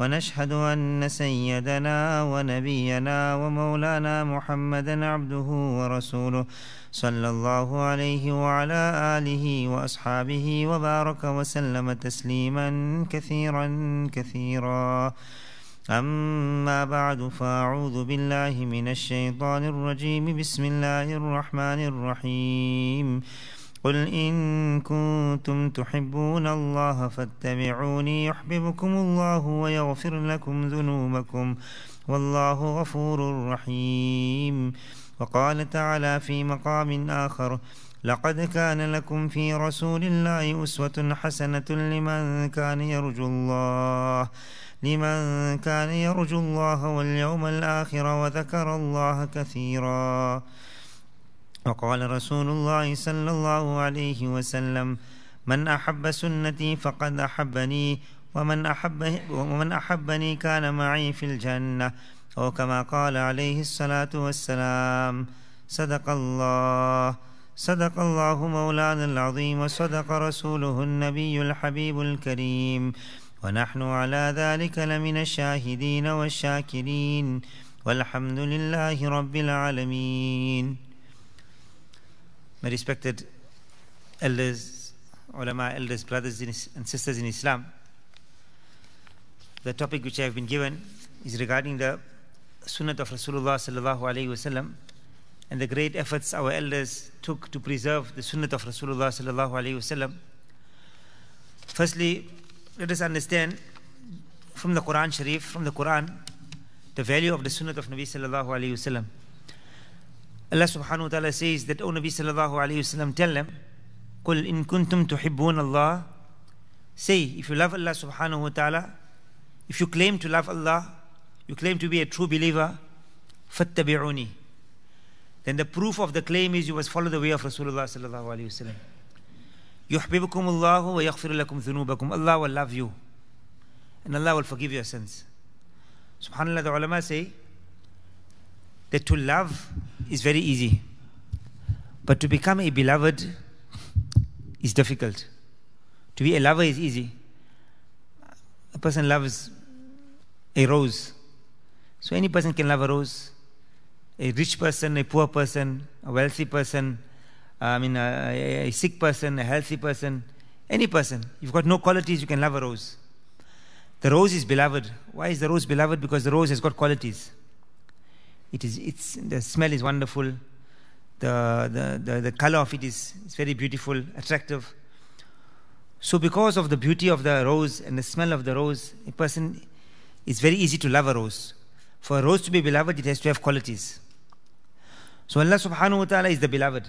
ونشهد أن سيدنا ونبينا ومولانا محمدا عبده ورسوله صلى الله عليه وعلى آله وأصحابه وبارك وسلم تسليما كثيرا كثيرا. أما بعد فأعوذ بالله من الشيطان الرجيم. بسم الله الرحمن الرحيم. قل إن كنتم تحبون الله فاتبعوني يحببكم الله ويغفر لكم ذنوبكم والله غفور رحيم. وقال تعالى في مقام آخر لقد كان لكم في رسول الله أسوة حسنة لمن كان يرجو الله لمن كان يرجو الله واليوم الآخر وذكر الله كثيرا وقال رسول الله صلى الله عليه وسلم من أحب سنتي فقد أحبني ومن أحب ومن أحبني كان معي في الجنة. أو كما قال عليه الصلاة والسلام صدق الله صدق الله مولانا العظيم وصدق رسوله النبي الحبيب الكريم ونحن على ذلك لمن الشاهدين والشاكرين والحمد لله رب العالمين. My respected elders, ulama, elders, brothers and sisters in Islam, the topic which I have been given is regarding the Sunnah of Rasulullah sallallahu alaihi wasallam and the great efforts our elders took to preserve the Sunnah of Rasulullah sallallahu alaihi wasallam. Firstly, let us understand from the Quran Sharif, from the Quran, the value of the Sunnah of Nabi sallallahu alaihi wasallam. Allah subhanahu wa ta'ala says that, O Nabi sallallahu alayhi wasallam, tell them, قُلْ إِن كُنْتُمْ تُحِبُّونَ اللَّهِ Say, if you love Allah subhanahu wa ta'ala, if you claim to love Allah, you claim to be a true believer, فَاتَّبِعُونِ Then the proof of the claim is you must follow the way of Rasulullah sallallahu alayhi wasallam. يُحْبِبُكُمُ اللَّهُ وَيَغْفِرُ لَكُمْ ذُنُوبَكُمْ Allah will love you. And Allah will forgive your sins. Subhanallah, the ulama say, that to love is very easy, but to become a beloved is difficult. To be a lover is easy. A person loves a rose. So any person can love a rose. A rich person, a poor person, a wealthy person, uh, I mean, a, a sick person, a healthy person, any person. You've got no qualities, you can love a rose. The rose is beloved. Why is the rose beloved? Because the rose has got qualities. It is, it's, the smell is wonderful. The, the, the, the color of it is, is very beautiful, attractive. So, because of the beauty of the rose and the smell of the rose, a person, is very easy to love a rose. For a rose to be beloved, it has to have qualities. So, Allah subhanahu wa ta'ala is the beloved.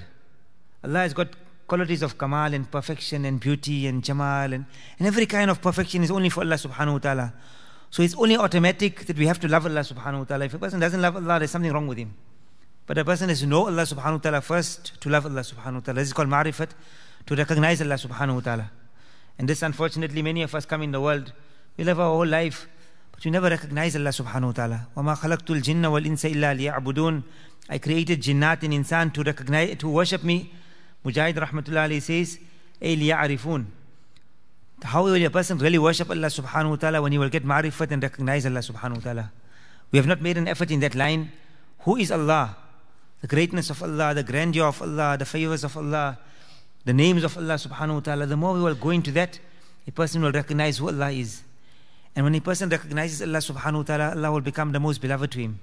Allah has got qualities of kamal and perfection and beauty and jamal and, and every kind of perfection is only for Allah subhanahu wa ta'ala. So it's only automatic that we have to love Allah subhanahu wa ta'ala. If a person doesn't love Allah, there's something wrong with him. But a person has to know Allah subhanahu wa ta'ala first to love Allah subhanahu wa ta'ala. This is called ma'rifat, to recognize Allah subhanahu wa ta'ala. And this, unfortunately, many of us come in the world, we live our whole life, but we never recognize Allah subhanahu wa ta'ala. وَمَا خَلَقْتُ الْجِنَّ وَالْإِنسَ إِلَّا لِيَعْبُدُونَ I created jinnat and insan to recognize, to worship me. Mujahid rahmatullah alayhi says, أي لِيَعْرِفُونَ how will a person really worship Allah subhanahu wa ta'ala when he will get ma'rifat and recognize Allah subhanahu wa ta'ala? We have not made an effort in that line. Who is Allah? The greatness of Allah, the grandeur of Allah, the favors of Allah, the names of Allah subhanahu wa ta'ala. The more we will go into that, a person will recognize who Allah is. And when a person recognizes Allah subhanahu wa ta'ala, Allah will become the most beloved to him.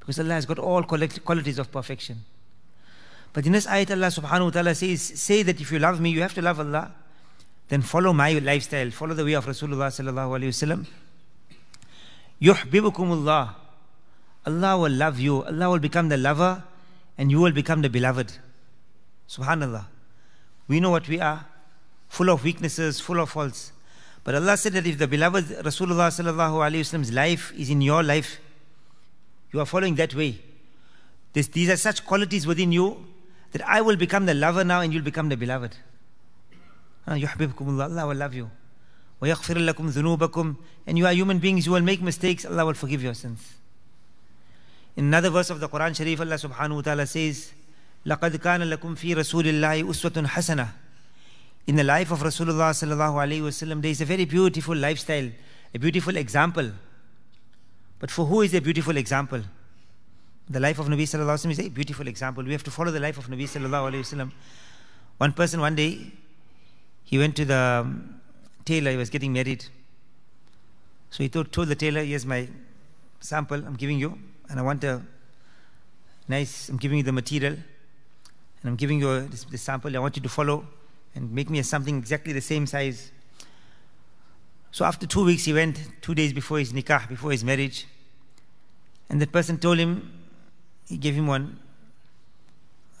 Because Allah has got all qualities of perfection. But in this ayat, Allah subhanahu wa ta'ala says, say that if you love me, you have to love Allah then follow my lifestyle, follow the way of Rasulullah sallallahu alaihi wasallam. Yuhbibukumullah. Allah will love you. Allah will become the lover and you will become the beloved. Subhanallah. We know what we are, full of weaknesses, full of faults. But Allah said that if the beloved Rasulullah sallallahu alaihi wasallam's life is in your life, you are following that way. This, these are such qualities within you that I will become the lover now and you'll become the beloved. يحببكم Allah will love you. ويغفر لكم ذنوبكم and you are human beings, you will make mistakes, Allah will forgive your sins. In another verse of the Quran Sharif, Allah subhanahu wa ta'ala says, لَقَدْ كَانَ لَكُمْ فِي رَسُولِ اللَّهِ أُسْوَةٌ حَسَنَةٌ In the life of Rasulullah sallallahu alayhi wasallam, there is a very beautiful lifestyle, a beautiful example. But for who is a beautiful example? The life of Nabi sallallahu alayhi wasallam is a beautiful example. We have to follow the life of Nabi sallallahu alayhi wasallam. One person one day, he went to the um, tailor, he was getting married. So he told, told the tailor, here's my sample I'm giving you, and I want a nice, I'm giving you the material, and I'm giving you this, this sample. I want you to follow and make me something exactly the same size. So after two weeks, he went, two days before his nikah, before his marriage, and that person told him, he gave him one,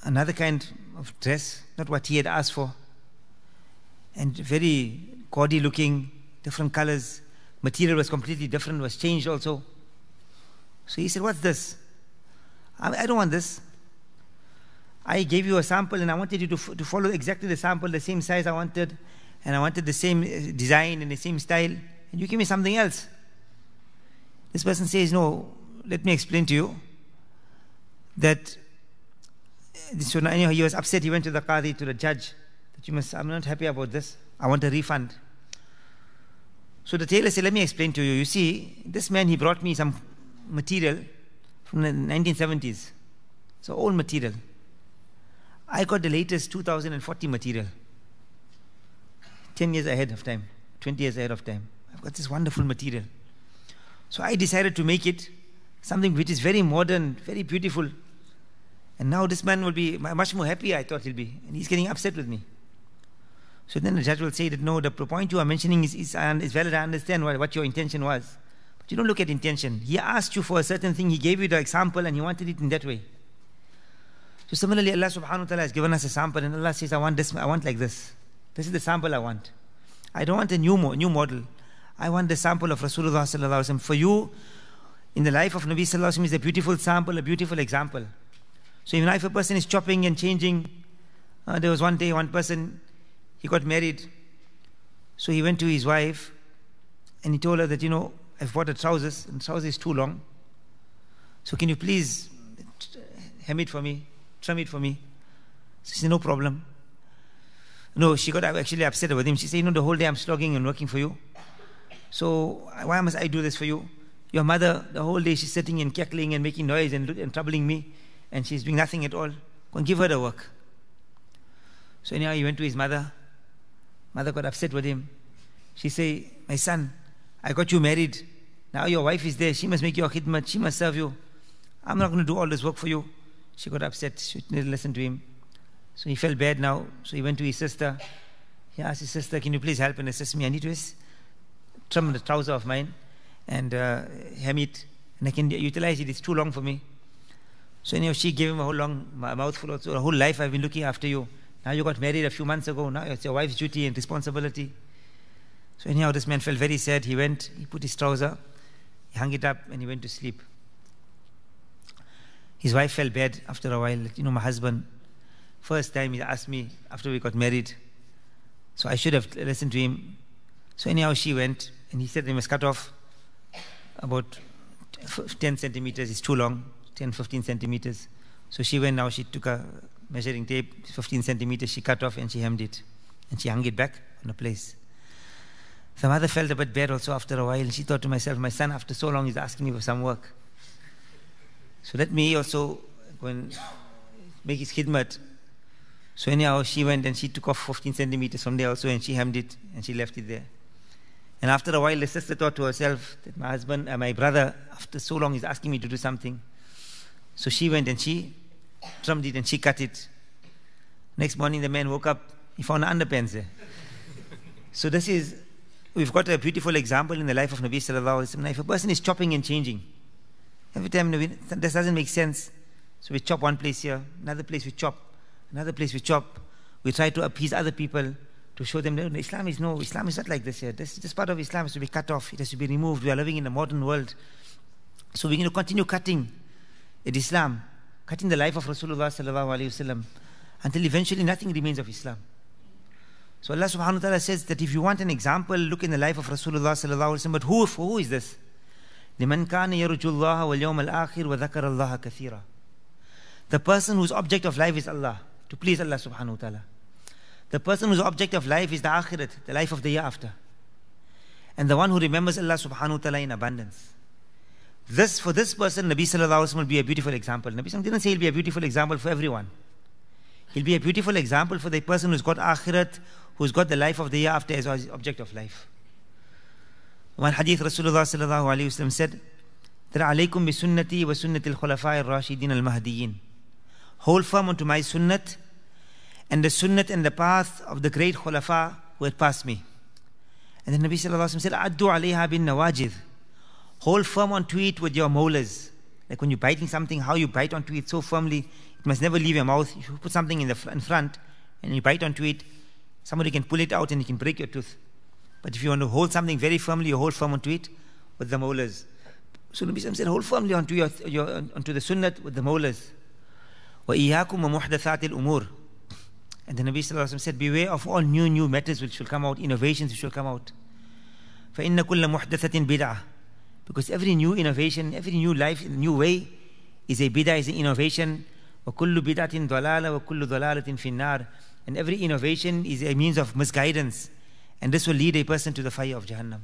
another kind of dress, not what he had asked for, and very gaudy looking, different colors. Material was completely different, was changed also. So he said, What's this? I, don't want this. I gave you a sample and I wanted you to, f- to follow exactly the sample, the same size I wanted, and I wanted the same uh, design and the same style, and you give me something else. This person says, No, let me explain to you that. Uh, so now he was upset. He went to the Qadi, to the judge, you must, I'm not happy about this. I want a refund. So the tailor said, Let me explain to you. You see, this man, he brought me some material from the 1970s. So old material. I got the latest 2040 material. 10 years ahead of time, 20 years ahead of time. I've got this wonderful material. So I decided to make it something which is very modern, very beautiful. And now this man will be much more happy, I thought he'll be. And he's getting upset with me. So then the judge will say that no, the point you are mentioning is, is, is valid. I understand what, what your intention was. But you don't look at intention. He asked you for a certain thing, He gave you the example, and He wanted it in that way. So similarly, Allah subhanahu wa ta'ala has given us a sample, and Allah says, I want this, I want like this. This is the sample I want. I don't want a new, new model. I want the sample of Rasulullah sallallahu alaihi wasallam. For you, in the life of Nabi sallallahu alaihi wasallam is a beautiful sample, a beautiful example. So even if a person is chopping and changing, uh, there was one day one person, he got married. So he went to his wife and he told her that, you know, I've bought a trousers and trousers is too long. So can you please hem it for me, trim it for me? She said, no problem. No, she got actually upset with him. She said, you know, the whole day I'm slogging and working for you. So why must I do this for you? Your mother, the whole day she's sitting and cackling and making noise and, and troubling me, and she's doing nothing at all. Go and give her the work. So anyhow, he went to his mother. Mother got upset with him. She said, my son, I got you married. Now your wife is there. She must make you your khidmat. She must serve you. I'm not going to do all this work for you. She got upset. She didn't listen to him. So he felt bad now. So he went to his sister. He asked his sister, Can you please help and assist me? I need to trim the trouser of mine and uh, hem it. And I can utilize it. It's too long for me. So anyhow, she gave him a whole long mouthful. So a whole life I've been looking after you. Now you got married a few months ago. Now it's your wife's duty and responsibility. So anyhow, this man felt very sad. He went, he put his trouser, he hung it up, and he went to sleep. His wife felt bad after a while. You know, my husband, first time he asked me after we got married. So I should have listened to him. So anyhow, she went, and he said they must cut off about 10 centimeters. It's too long, 10, 15 centimeters. So she went now, she took a measuring tape, 15 centimeters, she cut off and she hemmed it. And she hung it back on a place. The mother felt a bit bad also after a while. and She thought to myself, my son, after so long, is asking me for some work. So let me also go and make his khidmat. So anyhow, she went and she took off 15 centimeters from there also and she hemmed it and she left it there. And after a while, the sister thought to herself that my husband, uh, my brother, after so long, is asking me to do something. So she went and she trimmed it and she cut it. Next morning, the man woke up, he found underpants there. so this is We've got a beautiful example in the life of Nabi Sallallahu Alaihi Wasallam. If a person is chopping and changing, every time this doesn't make sense. So we chop one place here, another place we chop, another place we chop. We try to appease other people to show them that Islam is no, Islam is not like this here. This, this part of Islam has to be cut off, it has to be removed. We are living in a modern world. So we're going to continue cutting at Islam cutting the life of Rasulullah sallallahu alayhi wasallam until eventually nothing remains of Islam. So Allah subhanahu wa ta'ala says that if you want an example, look in the life of Rasulullah sallallahu alayhi wasallam. But who, who is this? لمن كان يرجو الله واليوم الآخر وذكر الله كثيرا The person whose object of life is Allah, to please Allah subhanahu wa ta'ala. The person whose object of life is the akhirat, the life of the year after. And the one who remembers Allah subhanahu wa ta'ala in abundance. This, for this person, Nabi sallallahu alayhi wa will be a beautiful example. Nabi sallallahu didn't say he'll be a beautiful example for everyone. He'll be a beautiful example for the person who's got akhirat, who's got the life of the year after as object of life. One hadith Rasulullah sallallahu alayhi wa said, that alaykum bi sunnati wa sunnati al-khulafa'i al-rashidin al-mahdiyyin. Hold firm onto my sunnat and the sunnat and the path of the great khulafa who had passed me. And then Nabi sallallahu alayhi wa said, addu alayha bin nawajid. Hold firm onto it with your molars. Like when you're biting something, how you bite onto it so firmly, it must never leave your mouth. If you put something in the in front and you bite onto it, somebody can pull it out and you can break your tooth. But if you want to hold something very firmly, you hold firm onto it with the molars. So Nabi said, hold firmly onto, your, your, onto the sunnat with the molars. وَإِيَّاكُمْ وَمُحْدَثَاتِ الْأُمُورِ And the Nabi said, beware of all new, new matters which will come out, innovations which will come out. فَإِنَّ كُلَّ مُحْدَثَةٍ بِدْعَةٍ Because every new innovation, every new life, new way is a bid'ah, is an innovation. وَكُلُّ بِدْعَةٍ ضَلَالَةٍ وَكُلُّ ضَلَالَةٍ فِي النَّارِ And every innovation is a means of misguidance. And this will lead a person to the fire of Jahannam.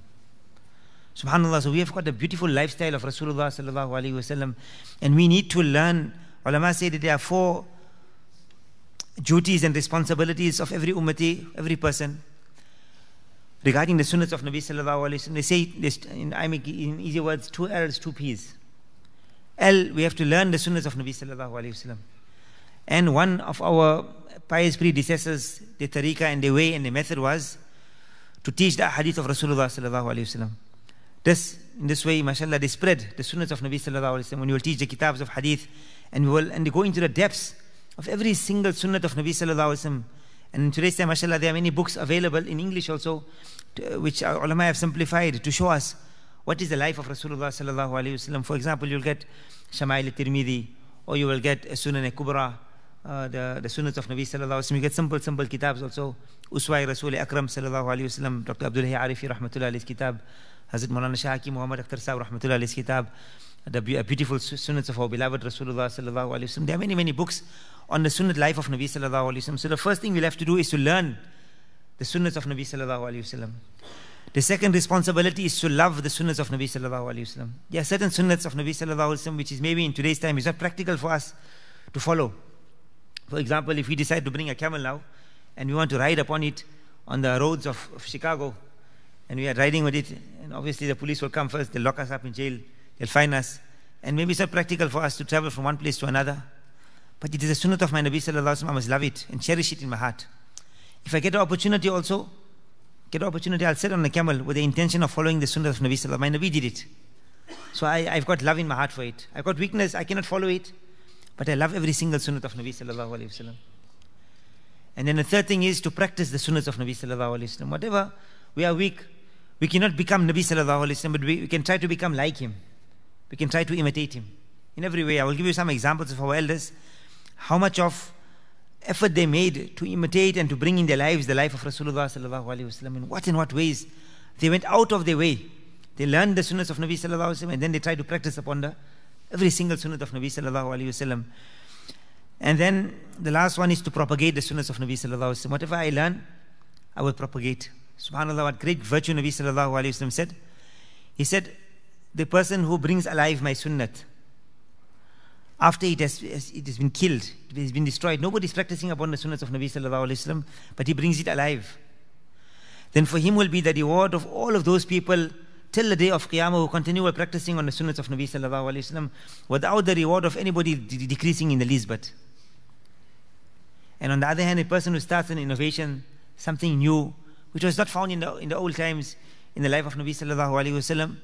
Subhanallah, so we have got a beautiful lifestyle of Rasulullah sallallahu alaihi wasallam, and we need to learn. Ulama say that there are four duties and responsibilities of every ummati, every person, regarding the sunnahs of Nabi sallallahu alaihi wasallam. They say, this, in, in easy words, two L's, two P's. L, we have to learn the sunnahs of Nabi sallallahu alaihi wasallam. And one of our pious predecessors, the tariqah and the way and the method was to teach the hadith of Rasulullah sallallahu alaihi wasallam. This, in this way, mashallah, they spread the sunnahs of Nabi sallallahu alaihi wasallam. When you will teach the kitabs of hadith, and we will and they go into the depths of every single sunnah of Nabi sallallahu alaihi wasallam. And in today's time, mashallah, there are many books available in English also, to, which our ulama have simplified to show us what is the life of Rasulullah sallallahu alaihi wasallam. For example, you'll get Shama'il al-Tirmidhi, or you will get Sunan al-Kubra, uh, the, the sunnahs of Nabi sallallahu alaihi wasallam. You get simple, simple kitabs also. Uswai Rasul Akram sallallahu alaihi wasallam, Dr. Abdul Hayy Arifi rahmatullah alayhi kitab, Hazrat Maulana Shah Hakeem Muhammad Akhtar Sahib rahmatullah alayhi kitab, the beautiful sunnahs of our beloved Rasulullah sallallahu alaihi wasallam. There are many, many books on the sunnah life of Nabi sallallahu alaihi wasallam. So the first thing we'll have to do is to learn the sunnahs of Nabi sallallahu alaihi wasallam. The second responsibility is to love the sunnahs of Nabi sallallahu alaihi wasallam. There are certain sunnahs of Nabi sallallahu alaihi wasallam which is maybe in today's time is not practical for us to follow. For example, if we decide to bring a camel now and we want to ride upon it on the roads of, of Chicago and we are riding with it, and obviously the police will come first, they'll lock us up in jail, they'll find us, and maybe it's not practical for us to travel from one place to another. But it is a sunnah of my Nabi sallallahu alaihi. I must love it and cherish it in my heart. If I get an opportunity also, get an opportunity, I'll sit on a camel with the intention of following the sunnah of Nabi sallallahu My Nabi did it. So I, I've got love in my heart for it. I've got weakness, I cannot follow it. But I love every single sunnah of Nabi sallallahu alayhi wasallam. And then the third thing is to practice the sunnahs of Nabi sallallahu alayhi wasallam. Whatever we are weak, we cannot become Nabi sallallahu alayhi wasallam, but we, we can try to become like him. We can try to imitate him in every way. I will give you some examples of our elders, how much of effort they made to imitate and to bring in their lives the life of Rasulullah sallallahu. In what and what ways they went out of their way. They learned the sunnahs of Nabi and then they tried to practice upon the every single sunnah of Nabi. And then the last one is to propagate the sunnahs of Nabi sallallahu. Whatever I learn, I will propagate. Subhanallah, what great virtue Nabi sallallahu wasallam said. He said, the person who brings alive my sunnat, after it has, it has been killed, it has been destroyed, nobody is practicing upon the sunnahs of Nabi sallallahu alayhi wasallam, but he brings it alive. Then for him will be the reward of all of those people till the day of Qiyamah who continue practicing on the sunnahs of Nabi sallallahu alayhi wasallam without the reward of anybody decreasing in the least bit. And on the other hand, a person who starts an innovation, something new, which was not found in the, in the old times in the life of Nabi sallallahu alayhi wasallam,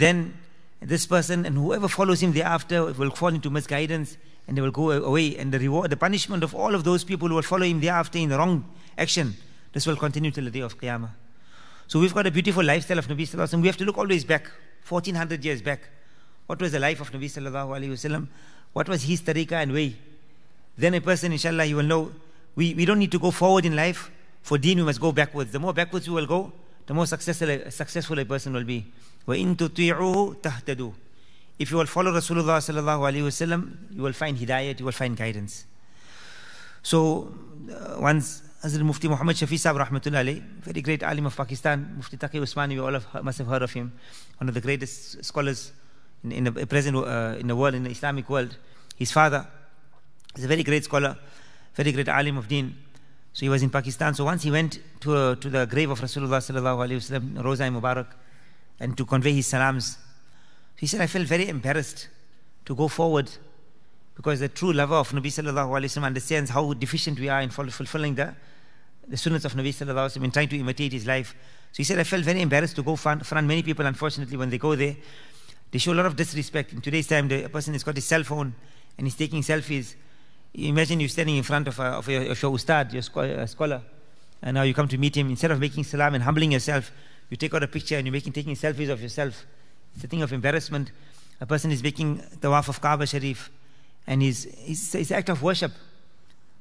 then this person and whoever follows him thereafter will fall into misguidance and they will go away. And the reward, the punishment of all of those people who will follow him thereafter in the wrong action, this will continue till the day of Qiyamah. So we've got a beautiful lifestyle of Nabi Sallallahu Alaihi We have to look always back, 1400 years back. What was the life of Nabi Sallallahu Alaihi Wasallam? what was his tariqah and way, then a person, inshallah, he will know we, we don't need to go forward in life. For deen, we must go backwards. The more backwards we will go, the more successful, successful a person will be. وَإِن تُطِيعُوهُ تَهْتَدُوا If you will follow Rasulullah sallallahu alaihi wasallam, you will find hidayat, you will find guidance. So uh, once Hazrat Mufti Muhammad Shafi Sahib rahmatullah very great alim of Pakistan, Mufti Taqi Usmani, we all have, must have heard of him, one of the greatest scholars in, in the present uh, in the world, in the Islamic world. His father is a very great scholar, very great alim of deen. So he was in Pakistan. So once he went to, uh, to the grave of Rasulullah sallallahu alaihi wasallam, Roza Mubarak, and to convey his salams. He said, I felt very embarrassed to go forward because the true lover of Nabi sallallahu alaihi wasallam understands how deficient we are in fulfilling the, the sunnahs of Nabi sallallahu alaihi wasallam in trying to imitate his life. So he said, I felt very embarrassed to go front, front. Many people, unfortunately, when they go there, they show a lot of disrespect. In today's time, the person has got his cell phone and he's taking selfies. Imagine you standing in front of, a, of, your, of your ustad, your uh, scholar, and now you come to meet him. Instead of making salam and humbling yourself, you take out a picture and you're making, taking selfies of yourself. It's a thing of embarrassment. A person is making tawaf of Kaaba Sharif, and he's, he's, it's an act of worship.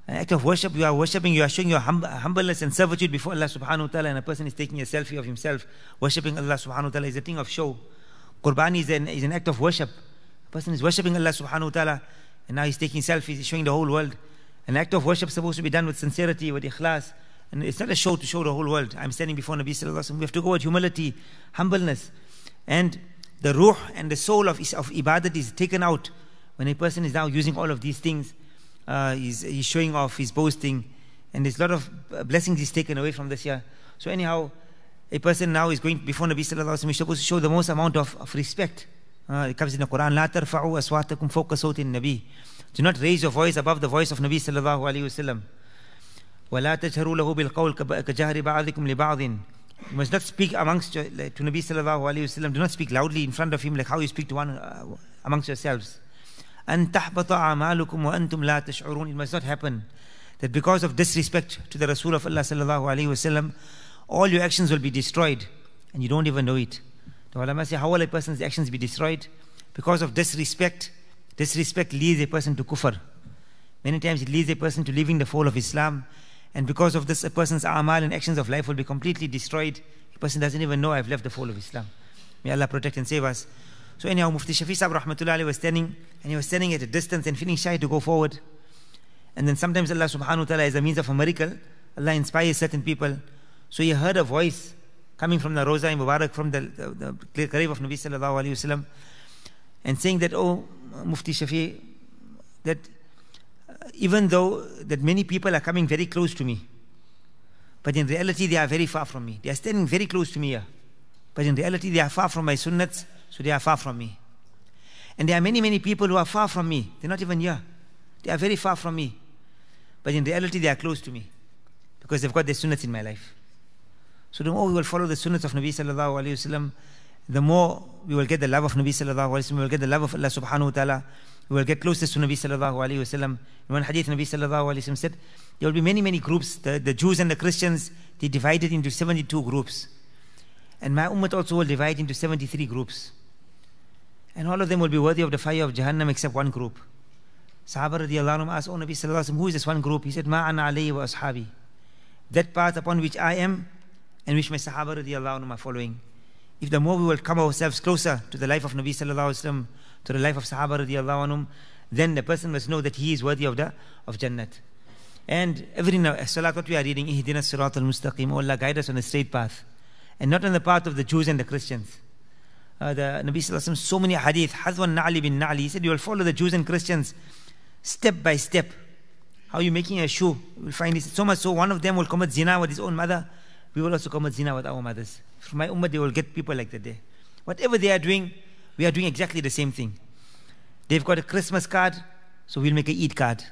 An act of worship, you are worshipping, you are showing your hum- humbleness and servitude before Allah subhanahu wa ta'ala, and a person is taking a selfie of himself, worshipping Allah subhanahu wa ta'ala is a thing of show. Qurbani is an, is an act of worship. A person is worshipping Allah subhanahu wa ta'ala, and now he's taking selfies, he's showing the whole world. An act of worship is supposed to be done with sincerity, with ikhlas. And it's not a show to show the whole world. I'm standing before Nabi Sallallahu Alaihi Wasallam. We have to go with humility, humbleness. And the ruh and the soul of, of ibadat is taken out when a person is now using all of these things. Uh, he's, he's showing off, he's boasting. And there's a lot of blessings he's taken away from this year. So anyhow, a person now is going before Nabi Sallallahu Alaihi Wasallam. He's supposed to show the most amount of, of respect. Uh, it comes in the Quran, لا ترفعوا أصواتكم فوق صوت النبي. Do not raise your voice above the voice of Nabi sallallahu alayhi wasallam. ولا تجهروا له بالقول كجهر بعضكم لبعض. You must not speak amongst to Nabi sallallahu alayhi wasallam. Do not speak loudly in front of him like how you speak to one uh, amongst yourselves. أن تحبط أعمالكم وأنتم لا تشعرون. It must not happen that because of disrespect to the Rasul of Allah sallallahu alayhi wasallam, all your actions will be destroyed and you don't even know it. The ulama say, how will a person's actions be destroyed? Because of disrespect. Disrespect leads a person to kufr. Many times it leads a person to leaving the fold of Islam. And because of this, a person's amal and actions of life will be completely destroyed. A person doesn't even know I've left the fold of Islam. May Allah protect and save us. So anyhow, Mufti Shafi Sahib rahmatullahi was standing, and he was standing at a distance and feeling shy to go forward. And then sometimes Allah subhanahu wa ta'ala, is a means of a miracle, Allah inspires certain people. So he heard a voice coming from the Roza Mubarak, from the, the, the grave of Nabi sallallahu alayhi wasallam, and saying that, oh, Mufti Shafi, that even though that many people are coming very close to me, but in reality they are very far from me. They are standing very close to me here. But in reality they are far from my sunnats, so they are far from me. And there are many, many people who are far from me. They're not even here. They are very far from me. But in reality they are close to me. Because they've got their sunnats in my life. So the more we will follow the sunnats of Nabi sallallahu alayhi wasallam, the more we will get the love of Nabi sallallahu alayhi wasallam, we will get the love of Allah subhanahu wa ta'ala, we will get closest to Nabi sallallahu alayhi wasallam. One hadith, Nabi sallallahu alayhi wasallam said, there will be many, many groups. The, the Jews and the Christians, they divided into 72 groups. And my ummah also will divide into 73 groups. And all of them will be worthy of the fire of Jahannam except one group. Sahaba radiallahu anhu asked, Oh Nabi sallallahu alayhi who is this one group? He said, Ma ana alayhi wa ashabi. That path upon which I am and which my Sahaba radiallahu anhu are following. If the more we will come ourselves closer to the life of Nabi sallallahu alayhi wa to the life of Sahaba radiallahu anhum, then the person must know that he is worthy of the of Jannat. And every now, salat what we are reading, Ihdina Sirat al Mustaqim, oh Allah guide us on the straight path. And not on the path of the Jews and the Christians. Uh, the Nabi Sallallahu Alaihi so many hadith, Hadwan Na'li bin Na'li, he said you will follow the Jews and Christians step by step. How you making a shoe? You will find this so much so one of them will commit zina with his own mother. We will also commit zina with our mothers. From my ummah they will get people like that there. Whatever they are doing, we are doing exactly the same thing. They've got a Christmas card, so we'll make a Eid card.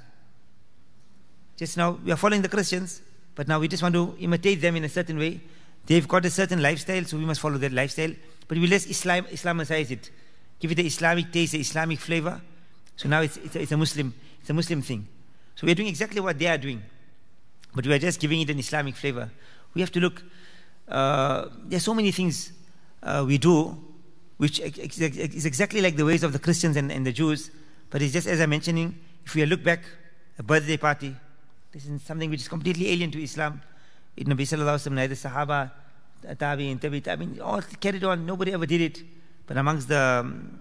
Just now, we are following the Christians, but now we just want to imitate them in a certain way. They've got a certain lifestyle, so we must follow that lifestyle. But we let's Islam, Islamicize it, give it the Islamic taste, the Islamic flavor. So now it's, it's, a, it's a Muslim, it's a Muslim thing. So we're doing exactly what they are doing, but we are just giving it an Islamic flavor. We have to look. Uh, are so many things uh, we do which is exactly like the ways of the Christians and, and the Jews, But it's just as I'm mentioning, if we look back, a birthday party, this is something which is completely alien to Islam. In Nabi Sallallahu Alaihi Wasallam, neither Sahaba, Tabi'in, Tabi, Tabi'in, all carried on, nobody ever did it. But amongst the um,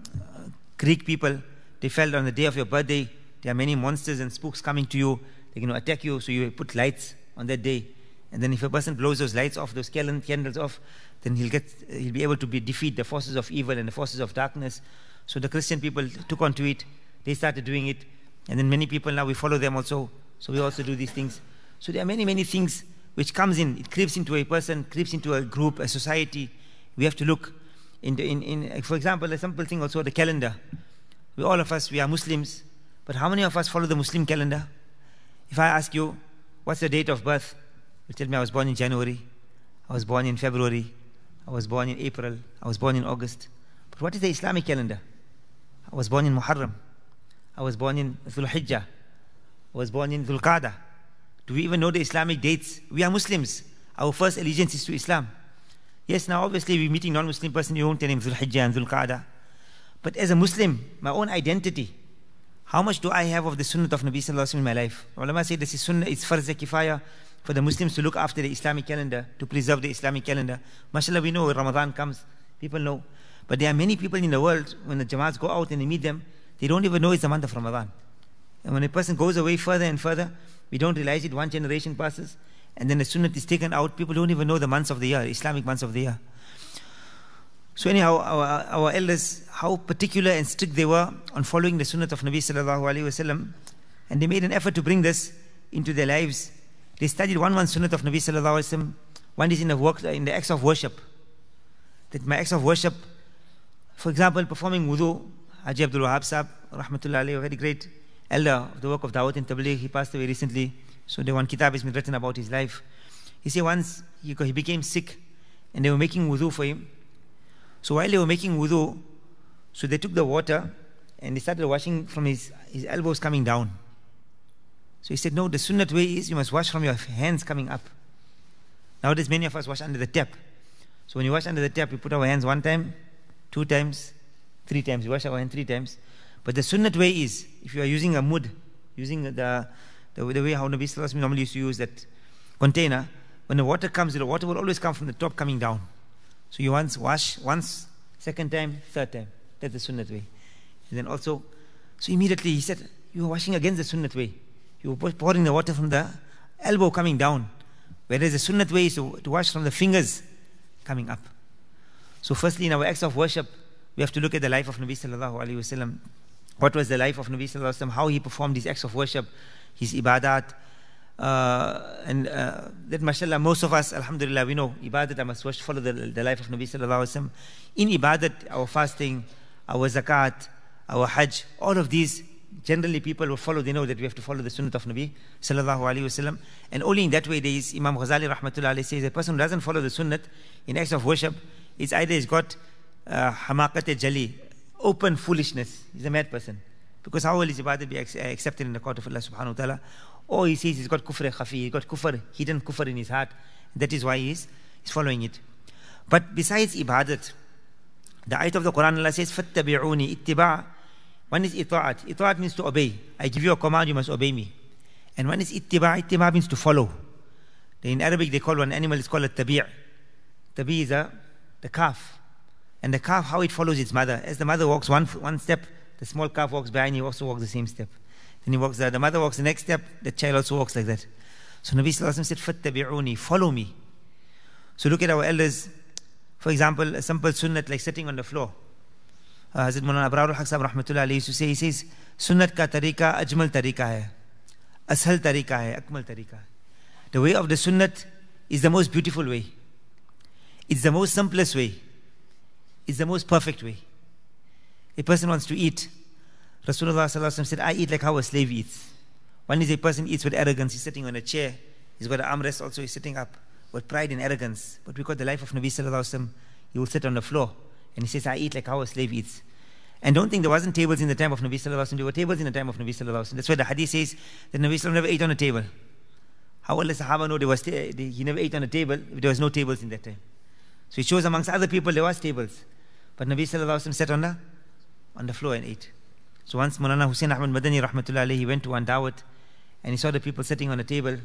Greek people, they felt on the day of your birthday, there are many monsters and spooks coming to you. They're going to attack you, so you put lights on that day. And then if a person blows those lights off, those candles off, then he'll get he'll be able to be, defeat the forces of evil and the forces of darkness. So the Christian people took on to it. They started doing it. And then many people now we follow them also. So we also do these things. So there are many, many things which comes in. It creeps into a person, creeps into a group, a society. We have to look into, in, in, for example, a simple thing also, the calendar. We, all of us, we are Muslims. But how many of us follow the Muslim calendar? If I ask you, what's the date of birth? You tell me I was born in January. I was born in February. I was born in April. I was born in August. But what is the Islamic calendar? I was born in Muharram. I was born in Dhul Hijjah. I was born in Dhul Qada. Do we even know the Islamic dates? We are Muslims. Our first allegiance is to Islam. Yes, now obviously we're meeting non-Muslim person, you won't tell him Dhul Hijjah and Dhul Qada. But as a Muslim, my own identity, how much do I have of the sunnah of Nabi Sallallahu Alaihi Wasallam in my life? Ulama say this is sunnah, it's farz kifaya for the Muslims to look after the Islamic calendar, to preserve the Islamic calendar. MashaAllah, we know when Ramadan comes, people know. But there are many people in the world, when the Jamaats go out and they meet them, they don't even know it's the month of Ramadan. And when a person goes away further and further, we don't realize it, one generation passes, and then the sunnah is taken out, people don't even know the months of the year, Islamic months of the year. So anyhow, our, our elders, how particular and strict they were on following the sunnah of Nabi sallallahu alaihi wasallam, and they made an effort to bring this into their lives. They studied one one sunnah of Nabi sallallahu alaihi wasallam. One is in the work, in the acts of worship. That my acts of worship, for example, performing wudu, Haji Abdul Wahab Sahib, rahmatullah a very great elder of the work of Dawat in Tabligh, he passed away recently. So the one kitab has been written about his life. He said once he, he became sick and they were making wudu for him. So while they were making wudu, so they took the water and they started washing from his, his elbows coming down. So he said, No, the sunnat way is you must wash from your hands coming up. Nowadays, many of us wash under the tap. So when you wash under the tap, we put our hands one time, two times, three times. We wash our hands three times. But the sunnat way is if you are using a mud, using the, the, the way how Nabi Sallallahu normally used to use that container, when the water comes, the water will always come from the top coming down. So you once wash, once, second time, third time. That's the sunnat way. And then also, so immediately he said, You are washing against the sunnat way. You pouring the water from the elbow coming down. Whereas the sunnat way is to, to wash from the fingers coming up. So, firstly, in our acts of worship, we have to look at the life of Nabi Sallallahu Alaihi Wasallam. What was the life of Nabi Sallallahu Alaihi Wasallam? How he performed these acts of worship, his ibadat, uh, and uh, that mashallah, most of us, alhamdulillah, we know ibadat, I must follow the, the life of Nabi sallallahu alaihi wasallam. In ibadat, our fasting, our zakat, our hajj, all of these, generally people will follow, they know that we have to follow the sunnah of Nabi sallallahu alaihi wasallam. And only in that way, there is Imam Ghazali rahmatullah alayhi says, a person who doesn't follow the sunnah in acts of worship, it's either he's got uh, hamaqat jali, open foolishness, he's a mad person. Because how will his ibadat be accepted in the court of Allah subhanahu wa ta'ala? Or he says he's got kufr khafi, he's got kufr, hidden kufr in his heart. That is why he's, he's following it. But besides ibadat, the ayat of the Quran Allah says, فَاتَّبِعُونِ ittiba. one is ita'at. Ita'at means to obey. I give you a command, you must obey me. And one is ittiba. Ittiba means to follow. In Arabic, they call one animal, it's called a tabi'. Tabi' is a, the calf. And the calf, how it follows its mother. As the mother walks one, one step, the small calf walks behind, he also walks the same step. Then he walks there. The mother walks the next step. The child also walks like that. So Nabi Sallallahu said, Fattabi'uni, follow me. So look at our elders. For example, a simple sunnat like sitting on the floor. Uh, Hazrat Mulana Abrarul Haq Sahib Rahmatullah used to say, he says, Sunnat ka tarika ajmal tarika hai. Ashal tarika hai, akmal tarika hai. The way of the sunnat is the most beautiful way. It's the most simplest way. It's the most perfect way. A person wants to eat. Rasulullah said, I eat like how a slave eats. One is a person eats with arrogance, he's sitting on a chair, he's got an armrest also, he's sitting up with pride and arrogance. But we because the life of Nabi Sallallahu he will sit on the floor and he says, I eat like how a slave eats. And don't think there wasn't tables in the time of Nabi Sallallahu Alaihi Wasallam. there were tables in the time of Nabi Sallallahu Alaihi Wasallam. That's why the hadith says that Nabi Sallallahu never ate on a table. How will the Sahaba know there was he never ate on a table there was no tables in that time? So it shows amongst other people there was tables. But Nabi Sallallahu sat on the, on the floor and ate. So once Mulana Hussein Ahmad Madani rahmatullah he went to one dawat and he saw the people sitting on a table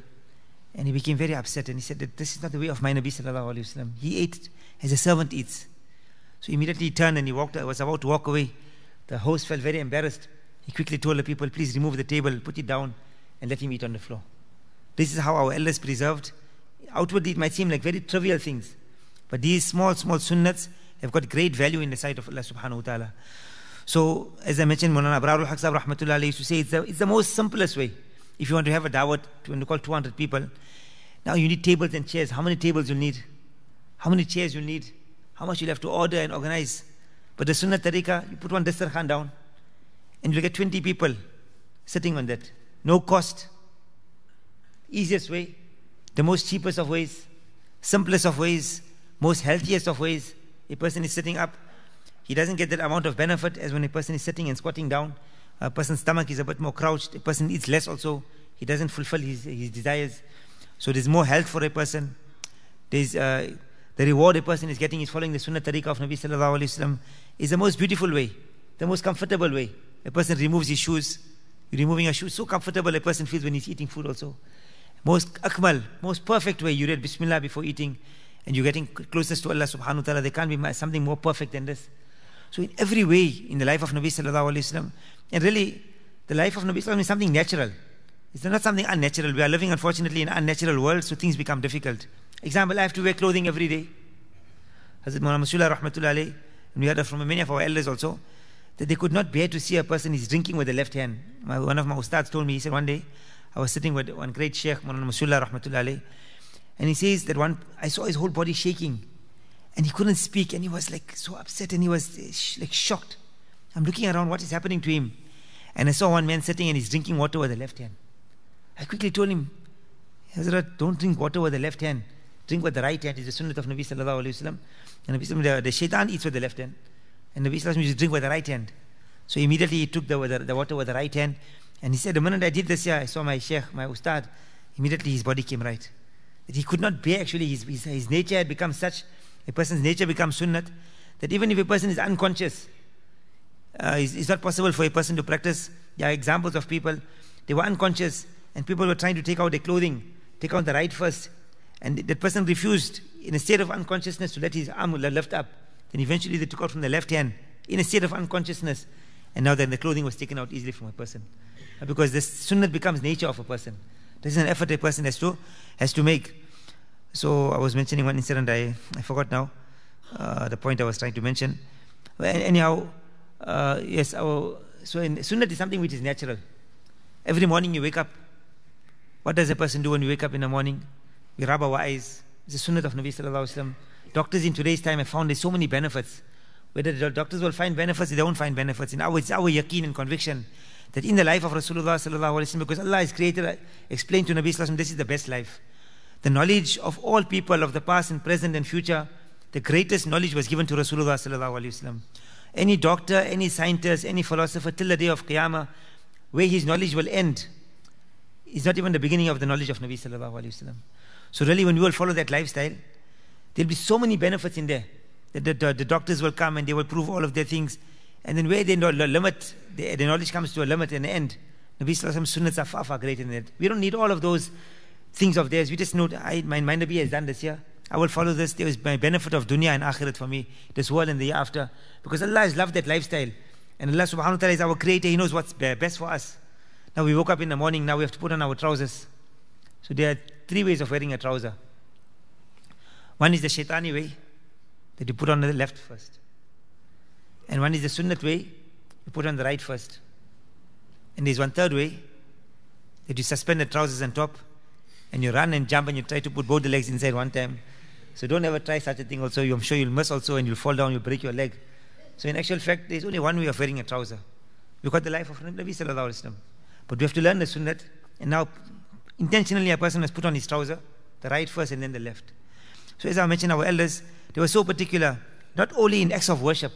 and he became very upset and he said that this is not the way of my Nabi sallallahu alayhi wasallam. He ate as a servant eats. So immediately he turned and he walked, was about to walk away. The host felt very embarrassed. He quickly told the people, please remove the table, put it down and let him eat on the floor. This is how our elders preserved. Outwardly it might seem like very trivial things. But these small, small sunnats have got great value in the sight of Allah subhanahu wa ta'ala. So, as I mentioned, Mulana Abrarul Haq Sahib Rahmatullah used to say it's the, it's the most simplest way. If you want to have a dawat, to call 200 people, now you need tables and chairs. How many tables you need? How many chairs you need? How much you'll have to order and organize? But the Sunnah Tariqah, you put one dastarkhan down and you'll get 20 people sitting on that. No cost. Easiest way, the most cheapest of ways, simplest of ways, most healthiest of ways. A person is sitting up, he doesn't get that amount of benefit as when a person is sitting and squatting down. A person's stomach is a bit more crouched. A person eats less also. He doesn't fulfill his, his desires. So there's more health for a person. There's uh, the reward a person is getting is following the Sunnah Tariqah of Nabi Sallallahu Alaihi Wasallam is the most beautiful way, the most comfortable way. A person removes his shoes. Removing a shoe, so comfortable a person feels when he's eating food also. Most akmal, most perfect way. You read Bismillah before eating and you're getting closest to Allah subhanahu wa ta'ala. There can't be something more perfect than this. So in every way in the life of Nabi sallallahu alayhi wasallam, and really the life of Nabi sallallahu is something natural. It's not something unnatural. We are living unfortunately in an unnatural world, so things become difficult. Example, I have to wear clothing every day. Hazrat Muhammad Rasulullah rahmatullah alayhi, and we heard from many of our elders also, that they could not bear to see a person is drinking with the left hand. My, one of my ustads told me, he said one day, I was sitting with one great sheikh, Muhammad Rasulullah rahmatullah alayhi, and he says that one, I saw his whole body shaking. And he couldn't speak and he was like so upset and he was eh, like shocked. I'm looking around, what is happening to him? And I saw one man sitting and he's drinking water with the left hand. I quickly told him, Hazrat, don't drink water with the left hand. Drink with the right hand. It's the sunnah of Nabi Sallallahu Alaihi Wasallam. And Nabi the, the shaitan eats with the left hand. And Nabi Sallallahu Alaihi drink with the right hand. So immediately he took the, the, the, water with the right hand. And he said, the minute I did this here, I saw my sheikh, my ustad, immediately his body came right. That he could not bear actually, his, his, his nature had become such a person's nature becomes sunnat, that even if a person is unconscious, uh, it's, it's, not possible for a person to practice. There are examples of people, they were unconscious and people were trying to take out their clothing, take out the right first, and that person refused in a state of unconsciousness to let his arm lift up. Then eventually they took out from the left hand in a state of unconsciousness, and now then the clothing was taken out easily from a person. Uh, because the sunnah becomes nature of a person. This is an effort a person has to, has to make. So I was mentioning one incident, I, I forgot now uh, the point I was trying to mention. Anyhow, uh, yes, our, so in, sunnah is something which is natural. Every morning you wake up. What does a person do when you wake up in the morning? We rub our eyes. It's the sunnah of Nabi Sallallahu Alaihi Wasallam. Doctors in today's time have found there's so many benefits. Whether the doctors will find benefits, they don't find benefits. In our, it's our yaqeen and conviction that in the life of Rasulullah Sallallahu Alaihi Wasallam, because Allah has created, explained to Nabi Sallallahu Alaihi Wasallam, this is the best life the knowledge of all people of the past and present and future, the greatest knowledge was given to Rasulullah sallallahu alaihi wasallam. Any doctor, any scientist, any philosopher till the day of Qiyamah, where his knowledge will end, is not even the beginning of the knowledge of Nabi sallallahu alaihi wasallam. So really, when we will follow that lifestyle, there'll be so many benefits in there. The, the, the doctors will come and they will prove all of their things. And then where they know the limit, the, the knowledge comes to a limit and the end. Nabi Sallallahu Alaihi Wasallam sunnahs are far, far greater than that. We don't need all of those things of theirs. We just know, I, my, my Nabi has done this here. I will follow this. There is my benefit of dunya and akhirat for me, this world and the year after. Because Allah has loved that lifestyle. And Allah subhanahu wa ta'ala is our creator. He knows what's best for us. Now we woke up in the morning, now we have to put on our trousers. So there are three ways of wearing a trouser. One is the shaitani way, that you put on the left first. And one is the sunnat way, you put on the right first. And there's one third way, that you suspend the trousers on top and you run and jump and you try to put both the legs inside one time. So don't ever try such a thing also. I'm sure you'll miss also and you'll fall down, you'll break your leg. So in actual fact, there's only one way of wearing a trouser. We've got the life of Nabi Sallallahu Alaihi Wasallam. But we have to learn the sunnat. And now, intentionally, a person has put on his trouser, the right first and then the left. So as I mentioned, our elders, they were so particular, not only in acts of worship,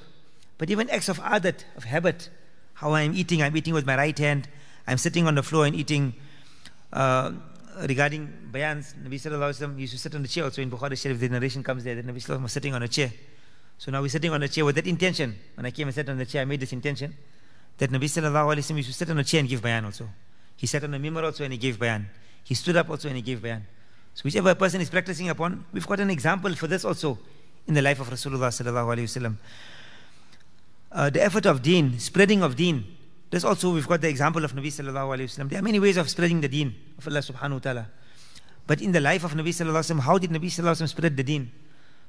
but even acts of adat, of habit. How I'm eating, I'm eating with my right hand. I'm sitting on the floor and eating uh, regarding bayans, Nabi Sallallahu Alaihi Wasallam used to sit on the chair also in Bukhari Sharif, the narration comes there that Nabi Sallallahu was sitting on a chair. So now we're sitting on a chair with that intention. When I came and sat on the chair, I made this intention that Nabi sallallahu alayhi wa used to sit on a chair and give bayan also. He sat on a mimbar also and he gave bayan. He stood up also and he gave bayan. So whichever person is practicing upon, we've got an example for this also in the life of Rasulullah sallallahu alayhi wasallam. Uh, the effort of deen, spreading of deen. This also we've got the example of Nabi sallallahu alayhi wasallam. There are many ways of spreading the deen of Allah subhanahu wa ta'ala. But in the life of Nabi sallallahu alayhi wasallam, how did Nabi sallallahu alayhi wasallam spread the deen?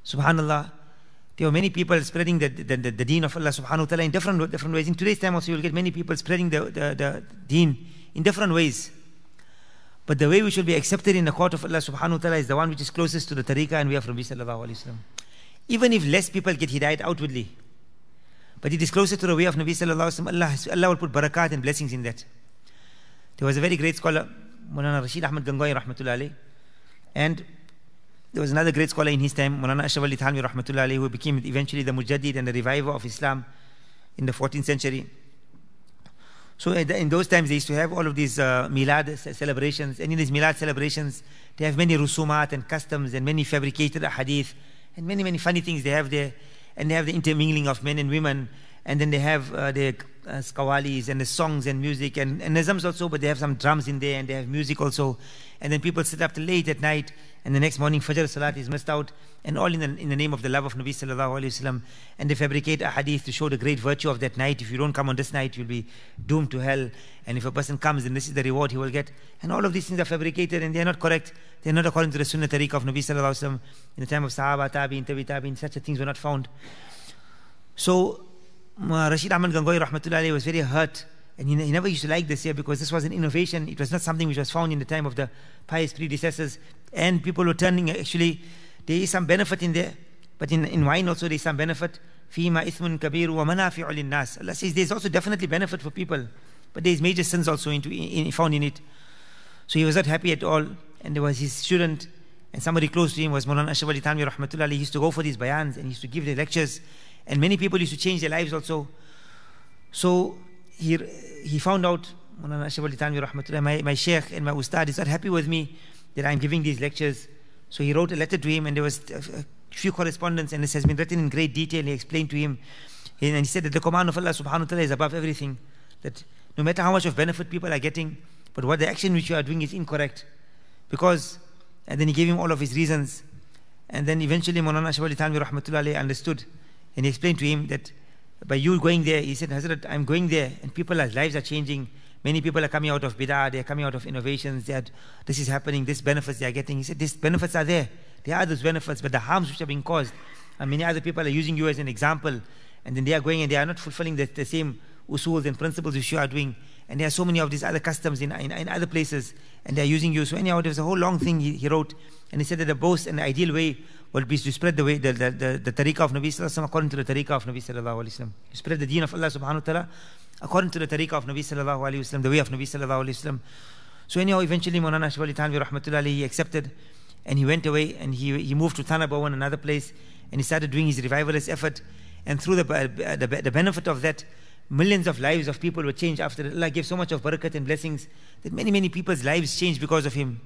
Subhanallah. There were many people spreading the, the, the, the deen of Allah subhanahu wa ta'ala in different, different ways. In today's time also, you will get many people spreading the, the, the deen in different ways. But the way we should be accepted in the court of Allah subhanahu wa ta'ala is the one which is closest to the tariqah and way of Nabi sallallahu alayhi wasallam. Even if less people get hidayat outwardly, but it is closer to the way of Nabi sallallahu alayhi wasallam, Allah, Allah will put barakat and blessings in that. There was a very great scholar, Mulana Rashid Ahmad Gangohi rahmatullah and there was another great scholar in his time, Mulana Ashraf Ali rahmatullah who became eventually the mujaddid and the reviver of Islam in the 14th century. So in those times, they used to have all of these uh, milad celebrations. And in these milad celebrations, they have many rusumat and customs and many fabricated hadith and many, many funny things they have there. And they have the intermingling of men and women. And then they have uh, the uh, skawalis and the songs and music and, and nizams also, but they have some drums in there and they have music also. And then people sit up till late at night and the next morning Fajr Salat is missed out and all in the, in the name of the love of Nabi Sallallahu Alaihi Wasallam and they fabricate a hadith to show the great virtue of that night. If you don't come on this night, you'll be doomed to hell. And if a person comes, then this is the reward he will get. And all of these things are fabricated and they are not correct. They are not according to the Sunnah Tariq of Nabi Sallallahu Alaihi Wasallam. In the time of Sahaba, Tabi'in, Tabi Tabi'in, such things were not found. So, Rashid Ahmad Gangohi rahmatullahi was very hurt and he, he never used to like this here because this was an innovation. It was not something which was found in the time of the pious predecessors. And people were turning, actually, there is some benefit in there. But in, in wine also there is some benefit. فيما إثم كبير ومنافع للناس Allah says there's also definitely benefit for people but there's major sins also into, in, found in it so he was not happy at all and there was his student and somebody close to him was Mawlana Ashraf Ali rahmatullah he used to go for these bayans and he used to give the lectures and many people used to change their lives also. So he, he found out, my, my sheikh and my ustad is not happy with me that I'm giving these lectures. So he wrote a letter to him and there was a few correspondence and this has been written in great detail. He explained to him and he said that the command of Allah subhanahu wa ta'ala is above everything. That no matter how much of benefit people are getting, but what the action which you are doing is incorrect. Because, and then he gave him all of his reasons. And then eventually Maulana Ashraf Ali Thanwi rahmatullah understood and he explained to him that by you going there, he said, Hazrat, I'm going there, and people's lives are changing. Many people are coming out of bid'ah, they're coming out of innovations, they this is happening, this benefits they are getting. He said, these benefits are there. There are those benefits, but the harms which are being caused, and many other people are using you as an example, and then they are going and they are not fulfilling the, the same usuls and principles which you are doing. And there are so many of these other customs in, in, in other places, and they are using you. So anyhow, there's a whole long thing he, he wrote, and he said that the most and the ideal way would be to spread the way, the, the, the, the tariqah of Nabi Sallallahu Alaihi Wasallam according to the tariqah of Nabi Sallallahu Alaihi Wasallam. Spread the deen of Allah Subhanahu Wa Ta'ala according to the tariqah of Nabi Sallallahu Alaihi Wasallam, the way of Nabi Sallallahu Alaihi Wasallam. So anyhow, eventually Maulana Ashraf Ali Thanwi Rahmatullah he accepted and he went away and he, he moved to Thana Bhawan, another place, and he started doing his revivalist effort. And through the, uh, the, the benefit of that, millions of lives of people were changed after Allah gave so much of barakat and blessings that many, many people's lives changed because of him.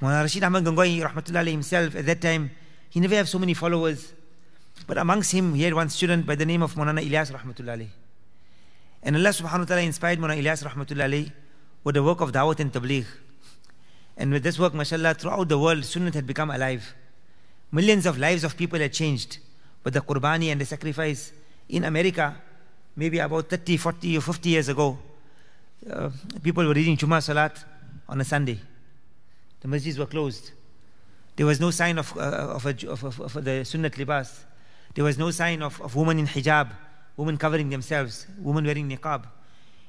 Maulana Rashid Ahmad Gangohi Rahmatullah himself at that time, he never had so many followers. But amongst him, he had one student by the name of Maulana Ilyas Rahmatullah And Allah subhanahu wa ta'ala inspired Maulana Ilyas Rahmatullah with the work of Dawat and Tabligh. And with this work, mashallah, throughout the world, Sunnah had become alive. Millions of lives of people had changed. But the Qurbani and the sacrifice in America, maybe about 30, 40 or 50 years ago, uh, people were reading Jummah Salat on a Sunday. The masjids were closed. There was no sign of, uh, of, a, of, of, of, the sunnat libas. There was no sign of, of women in hijab, women covering themselves, women wearing niqab.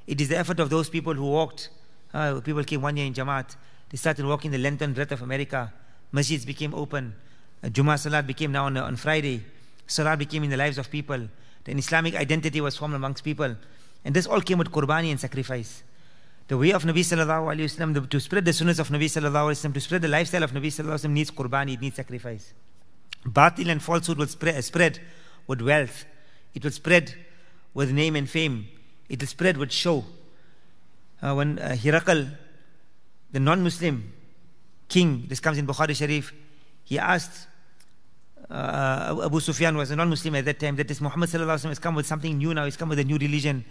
It is the effort of those people who walked. Uh, people came one year in Jamaat. They started walking the length and breadth of America. Masjids became open. Uh, Salat became now on, on Friday. Salat became in the lives of people. The Islamic identity was formed amongst people. And this all came with qurbani and sacrifice the way of Nabi sallallahu alayhi wasallam, to spread the sunnahs of Nabi sallallahu alayhi wasallam, to spread the lifestyle of Nabi sallallahu alayhi wasallam needs qurbani, it needs sacrifice. Batil and falsehood will spread, spread with wealth. It will spread with name and fame. It will spread with show. Uh, when uh, Hirakal, the non-Muslim king, this comes in Bukhari Sharif, he asked uh, Abu Sufyan was a non-Muslim at that time that this Muhammad alaihi has come with something new now. He's come with a new religion.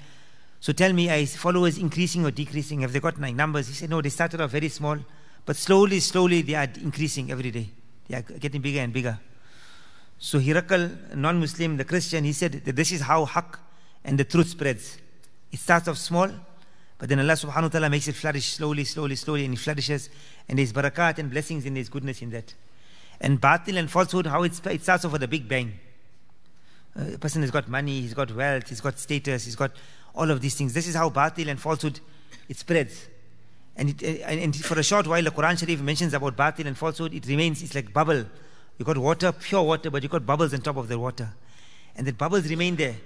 So tell me, are followers increasing or decreasing? Have they got like numbers? He said, no, they started off very small, but slowly, slowly they are increasing every day. They are getting bigger and bigger. So Hirakal, non-Muslim, the Christian, he said that this is how haqq and the truth spreads. It starts off small, but then Allah subhanahu wa ta'ala makes it flourish slowly, slowly, slowly, and it flourishes. And there's barakat and blessings and there's goodness in that. And batil and falsehood, how it, it starts off with a big bang. Uh, a person has got money, he's got wealth, he's got status, he's got all of these things. This is how batil and falsehood, it spreads. And, it, and for a short while, the Quran Sharif mentions about batil and falsehood, it remains, it's like bubble. You got water, pure water, but you got bubbles on top of the water. And the bubbles remain there.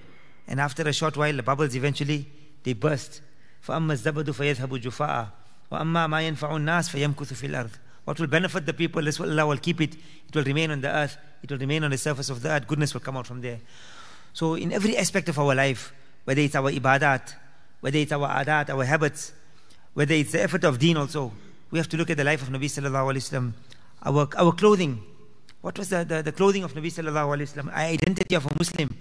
And after a short while, the bubbles eventually, they burst. فأما الزبد فيذهب جفاء وأما ما ينفع الناس فيمكث في الأرض What will benefit the people, this will, Allah will keep it. It will remain on the earth. It will remain on the surface of the earth. Goodness will come out from there. So in every aspect of our life, whether it's our ibadat, whether it's our adat, our habits, whether it's the effort of deen also, we have to look at the life of Nabi sallallahu alayhi wasallam. Our, our clothing. What was the, the, the clothing of Nabi sallallahu alayhi wasallam? Our identity of a Muslim.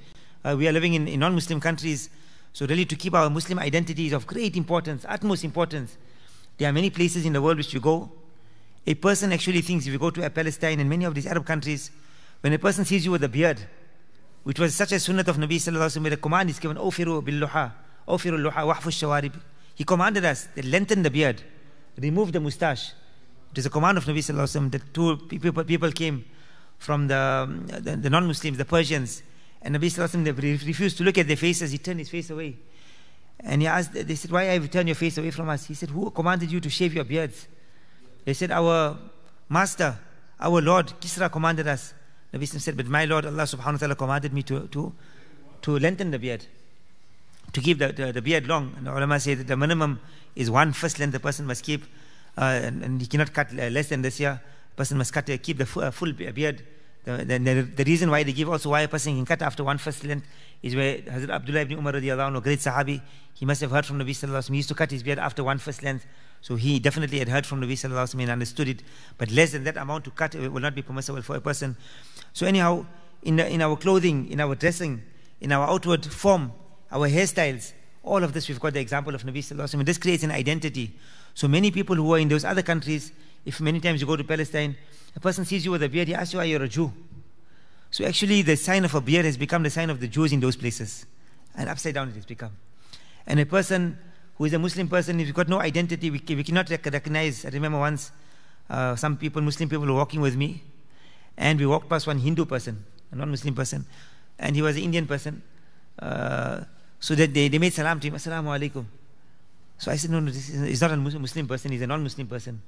Uh, we are living in, in non-Muslim countries. So really to keep our Muslim identity is of great importance, utmost importance. There are many places in the world which you go. A person actually thinks if you go to Palestine and many of these Arab countries, when a person sees you with a beard, which was such a sunnah of Nabi sallallahu alaihi wasallam, the command is given, "Ofiru bil luha, ofiru luha, wahfu shawarib." He commanded us to lengthen the beard, remove the mustache. It is a command of Nabi sallallahu alaihi wasallam that two people, people came from the, the, the non-Muslims, the Persians, and Nabi Sallallahu Alaihi Wasallam refused to look at their faces. He turned his face away. And he asked, they said, why have you turned your face away from us? He said, who commanded you to shave your beards? They said, our master, our Lord, Kisra commanded us. Nabi said, but my Lord, Allah subhanahu wa ta'ala commanded me to, to, to lengthen the beard, to keep the, the, the beard long. And the ulama say that the minimum is one first length the person must keep, uh, and, and, he cannot cut less than this year. person must cut, uh, keep the full, uh, full beard the, the, the, reason why they give also why a person can cut after one first length is where Hazrat Abdullah ibn Umar radiallahu anhu, great Sahabi, he must have heard from the Nabi sallallahu alaihi He used to cut his beard after one first length. So he definitely had heard from Nabi sallallahu alaihi and understood it. But less than that amount to cut will not be permissible for a person. So anyhow, in, the, in our clothing, in our dressing, in our outward form, our hairstyles, all of this we've got the example of Nabi sallallahu alaihi This creates an identity. So many people who are in those other countries, if many times you go to Palestine, a person sees you with a beard, he asks you, Are you a Jew? So actually, the sign of a beard has become the sign of the Jews in those places. And upside down it has become. And a person who is a Muslim person, if you've got no identity, we, we cannot recognize. I remember once uh, some people, Muslim people, were walking with me, and we walked past one Hindu person, a non Muslim person, and he was an Indian person. Uh, so that they, they made salam to him, Assalamu alaikum. So I said, No, no, this is, he's not a Muslim person, he's a non Muslim person.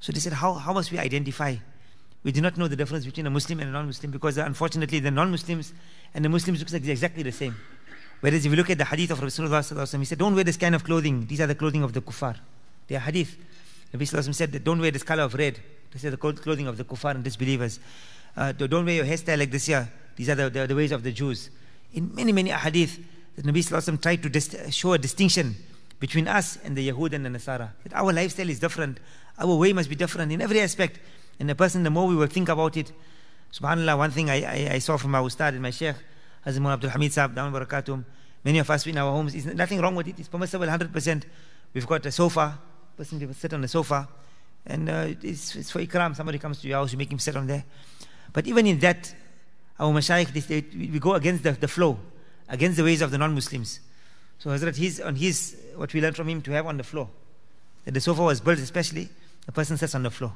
So they said, how, how must we identify? We do not know the difference between a Muslim and a non-Muslim because unfortunately the non-Muslims and the Muslims look exactly the same. Whereas if you look at the hadith of Rasulullah he said, don't wear this kind of clothing. These are the clothing of the kuffar. They are hadith. Nabi Sallallahu Alaihi Wasallam said don't wear this color of red. This is the clothing of the kuffar and disbelievers. Uh, don't wear your hairstyle like this here. These are the, the, the ways of the Jews. In many, many hadith, the Nabi Sallallahu Alaihi Wasallam tried to show a distinction between us and the Yahud and the Nasara. That our lifestyle is different. Our way must be different in every aspect. And the person, the more we will think about it, subhanAllah, one thing I, I, I saw from our ustad and my sheikh, Hazim Abdul Hamid Saab, Down Barakatum, many of us in our homes, there's nothing wrong with it, it's permissible 100%. We've got a sofa, person will sit on the sofa, and uh, it's, it's, for ikram, somebody comes to your house, you make him sit on there. But even in that, our mashayikh, they, we go against the, the flow, against the ways of the non-Muslims. So Hazrat, he's on his, what we learned from him, to have on the floor. That the sofa was built especially, the person sits on the floor.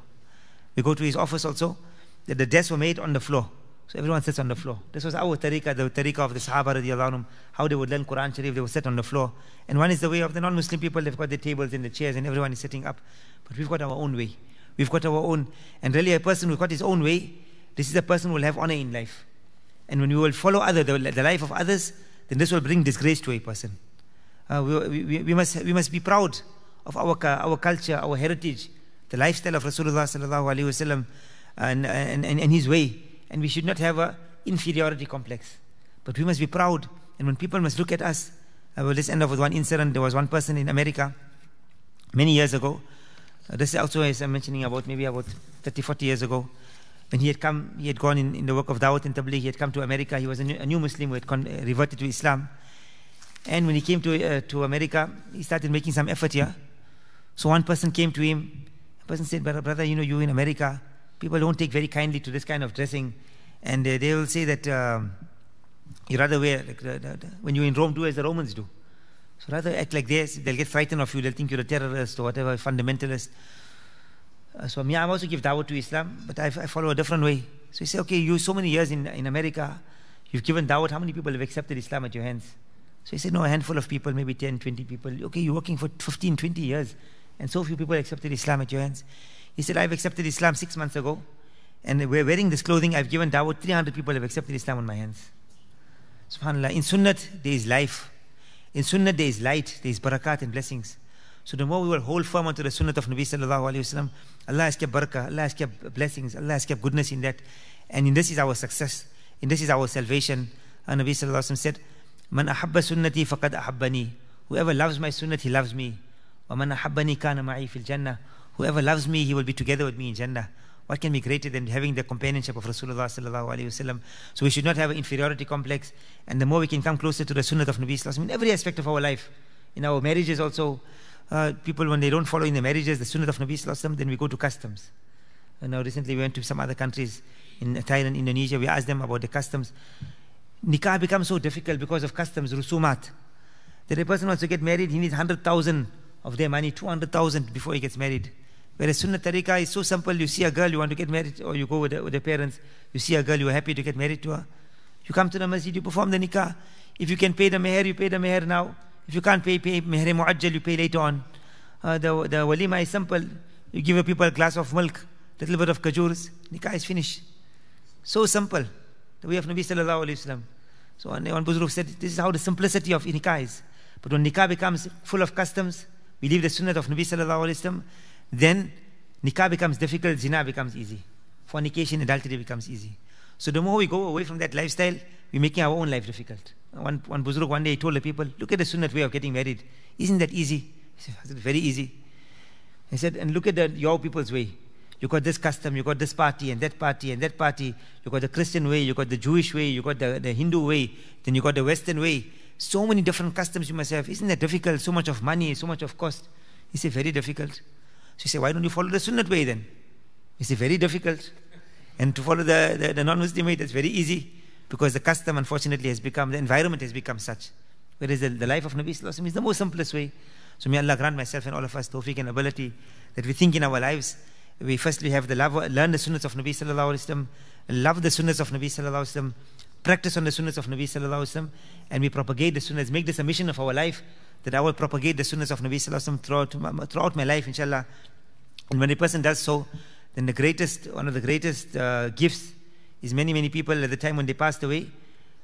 We go to his office also, that the desks were made on the floor. So everyone sits on the floor. This was our tariqah, the tariqah of the Sahaba radiallahu anhum, how they would learn Quran Sharif, they would sit on the floor. And one is the way of the non-Muslim people, they've got the tables and the chairs and everyone is sitting up. But we've got our own way. We've got our own, and really a person who's got his own way, this is a person who will have honor in life. And when we will follow other, the, the life of others, then this will bring disgrace to a person. Uh, we, we, we, must, we must be proud of our, our culture, our heritage, the lifestyle of Rasulullah sallallahu alaihi wasallam and, and, and, and his way. And we should not have a inferiority complex. But we must be proud. And when people must look at us, I will just end off with one incident. There was one person in America many years ago. Uh, this is also, as I'm mentioning, about maybe about 30, 40 years ago. When he had come, he had gone in, in the work of Dawat and Tabligh, he had come to America. He was a new, a new Muslim who had con- reverted to Islam. And when he came to, uh, to America, he started making some effort here. So one person came to him. The person said, brother you know, you in America, people don't take very kindly to this kind of dressing. And uh, they will say that um, you rather wear, like, the, the, the, when you're in Rome, do as the Romans do. So rather act like this. They'll get frightened of you. They'll think you're a terrorist or whatever, fundamentalist. Uh, so me, I also give dawah to Islam, but I, I follow a different way. So he said, okay, you so many years in, in America, you've given dawah. How many people have accepted Islam at your hands? So he said, no, a handful of people, maybe 10, 20 people. Okay, you're working for 15, 20 years, and so few people accepted Islam at your hands. He said, I've accepted Islam six months ago, and we're wearing this clothing. I've given dawah. 300 people have accepted Islam on my hands. SubhanAllah. In Sunnat, there is life. In Sunnah, there is light, there is barakat and blessings. So the more we will hold firm onto the Sunnah of Nabi sallallahu alayhi wasallam, Allah has kept barakah, Allah has kept blessings, Allah has kept goodness in that. And in this is our success. In this is our salvation. And Nabi sallallahu alayhi wasallam said, Man ahabba sunnati faqad ahabbani. Whoever loves my sunnah, he loves me. Man ahabbani kana ma'i fil jannah. Whoever loves me, he will be together with me in Jannah. What can be greater than having the companionship of Rasulullah? So we should not have an inferiority complex. And the more we can come closer to the sunnah of Nabi sallallahu in every aspect of our life, in our marriages also, uh, people when they don't follow in the marriages the sunnah of Nabi sallallahu then we go to customs. And now recently we went to some other countries in Thailand, Indonesia. We asked them about the customs. Nikah becomes so difficult because of customs, rusumat. That a person wants to get married, he needs 100,000 of their money, 200,000 before he gets married. Whereas Sunnah Tariqah is so simple. You see a girl, you want to get married, or you go with the, with the parents. You see a girl, you are happy to get married to her. You come to the masjid, you perform the nikah. If you can pay the meher, you pay the meher now. If you can't pay, pay meher mu'ajjal, you pay later on. Uh, the, the walima is simple. You give people a glass of milk, a little bit of kajurs, nikah is finished. So simple. The way of Nabi sallallahu Alaihi wasallam. So one, one Buzruk said, this is how the simplicity of nikah is. But when nikah becomes full of customs, we leave the sunnah of Nabi sallallahu Alaihi wasallam, then nikah becomes difficult, zina becomes easy. Fornication, adultery becomes easy. So the more we go away from that lifestyle, we're making our own life difficult. One, one Buzurg one day he told the people, look at the sunnah way of getting married. Isn't that easy? He said, very easy. He said, and look at the, your people's way. You got this custom, you got this party and that party and that party. You got the Christian way, you got the Jewish way, you got the, the Hindu way, then you got the Western way. So many different customs you must have. Isn't that difficult? So much of money, so much of cost. He said, very difficult. She said, why don't you follow the Sunnat way then? He said, very difficult. And to follow the, the, the non-Muslim way, that's very easy because the custom, unfortunately, has become, the environment has become such. Whereas the, the life of Nabi Sallallahu is the most simplest way. So may Allah grant myself and all of us tawfiq and ability that we think in our lives, we firstly have the love, learn the sunnahs of Nabi Sallallahu Alaihi Wasallam, love the sunnahs of Nabi Sallallahu Alaihi Wasallam, practice on the sunnahs of Nabi Sallallahu Alaihi Wasallam, and we propagate the sunnahs, make this a mission of our life, that I will propagate the sunnahs of Nabi Sallallahu Alaihi Wasallam throughout, throughout my life, inshallah. And when a person does so, then the greatest, one of the greatest uh, gifts is many, many people at the time when they passed away,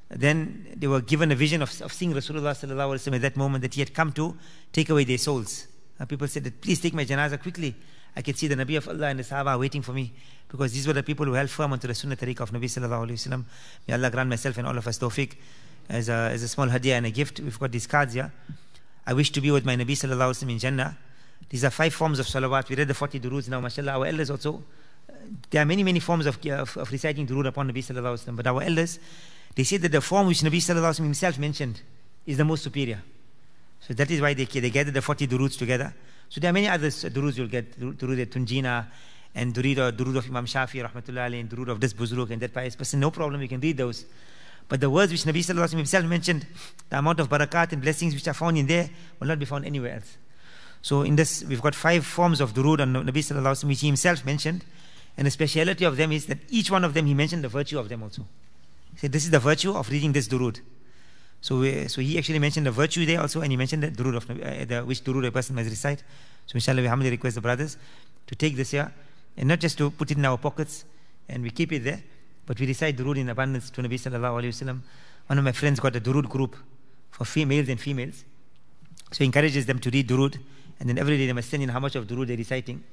then they were given a vision of, of seeing Rasulullah sallallahu alaihi wasallam at that moment that he had come to take away their souls. Uh, people said that please take my janazah quickly. I can see the Nabi of Allah and the Sahaba waiting for me because these were the people who held firm onto the Sunnah tariqah of Nabi sallallahu alaihi wasallam. May Allah grant myself and all of us tawfiq as a, as a small hadiah and a gift. We've got these cards here. I wish to be with my Nabi sallallahu alaihi wasallam in Jannah. These are five forms of salawat. We read the 40 durood now, mashallah. Our elders also, uh, there are many, many forms of, uh, of, of reciting durood upon Nabi sallallahu alaihi wasallam. But our elders, they say that the form which Nabi sallallahu alaihi wasallam himself mentioned is the most superior. So that is why they, they gathered the 40 duroods together. So there are many other uh, duroods you'll get, durood at Tunjina, and durood, durood of Imam Shafi, rahmatullah alayhi, and durood of this buzruk and that pious person. No problem, you can read those. But the words which Nabi sallallahu himself mentioned, the amount of barakat and blessings which are found in there will not be found anywhere else. So in this, we've got five forms of durood on Nabi Sallallahu Alaihi Wasallam, which he himself mentioned. And the speciality of them is that each one of them, he mentioned the virtue of them also. He said, this is the virtue of reading this durood. So, so he actually mentioned the virtue there also, and he mentioned the durood of uh, the, which durood a person must recite. So inshallah, we humbly request the brothers to take this here, and not just to put it in our pockets, and we keep it there, but we recite durood in abundance to Nabi Sallallahu Alaihi Wasallam. One of my friends got a durood group for females and females. So he encourages them to read durood and then every day they must send in how much of durood they're reciting.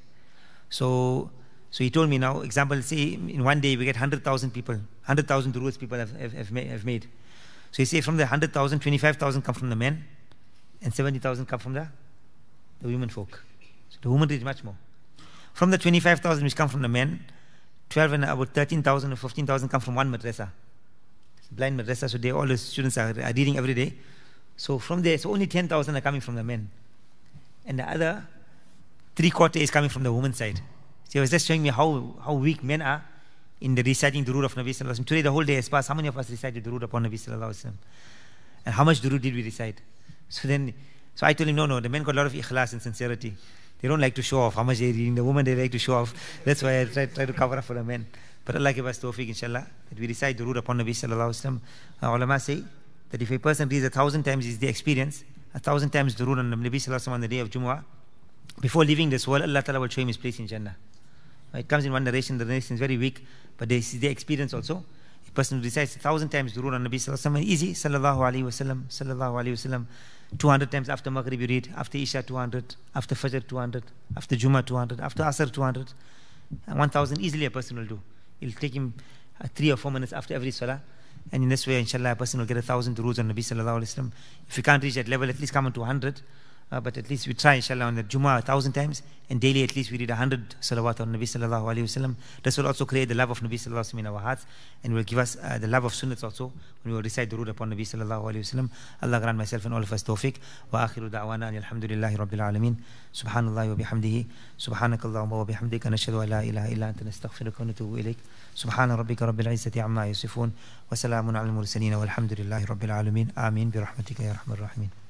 So, so he told me now, example, say in one day we get 100,000 people, 100,000 duroods people have, have, have, made. So he say from the 100,000, 25,000 come from the men, and 70,000 come from the, the women folk. So the women read much more. From the 25,000 which come from the men, 12 and about 13,000 or 15,000 come from one madrasa. Blind madrasa, so they, all the students are, are reading every day. So from there, so only 10,000 are coming from the men. And the other three quarter is coming from the woman's side. So he was just showing me how, how weak men are in the reciting of Nabi Sallallahu Alaihi Wasallam. Today the whole day has passed. How many of us recited the Durood upon Nabi Sallallahu Alaihi Wasallam? And how much Durood did we recite? So then, so I told him, no, no, the men got a lot of ikhlas and sincerity. They don't like to show off how much they're reading. The women, they like to show off. That's why I try, try to cover up for the men. But Allah give us tawfiq, inshallah, that we recite Durood upon Nabi Sallallahu Alaihi Wasallam. Uh, ulama say that if a person reads a thousand times is the experience, a thousand times Durood on Nabi Sallallahu on the day of Jumu'ah, before leaving this world, Allah Ta'ala will show him his place in Jannah. It comes in one narration, the narration is very weak, but this is the experience also. A person who recites a thousand times Durood on Nabi Sallallahu Alaihi Wasallam, easy, Sallallahu Alaihi Wasallam, Sallallahu Alaihi Wasallam, 200 times after Maghrib you read, after Isha 200, after Fajr 200, after Juma 200, after Asr 200, and 1000 easily a person will do. It'll take him uh, three or four minutes after every salah. And in this way, inshallah, a person will get a thousand durood on Nabi sallallahu alayhi wasallam. If you can't reach that level, at least come on to 100. Uh, but at least we try, inshallah, on the Jummah a thousand times, and daily at least we read a hundred salawat on Nabi sallallahu alayhi wasallam. This will also create the love of Nabi sallallahu alayhi wasallam in our hearts, and will give us uh, the love of sunnats also when we will recite root upon Nabi sallallahu alayhi wasallam. Allah grant myself and all of us tawfiq. Wa akhiru da'wana and alhamdulillahi rabbil alameen. Subhanallah wa bihamdihi. Subhanakallahumma wa bihamdika. Nashhadu an la ilaha illa anta nastaghfiruka wa natubu ilayk. سبحان ربك رب العزة عما يصفون وسلام على المرسلين والحمد لله رب العالمين. آمين. برحمتك يا أرحم الراحمين.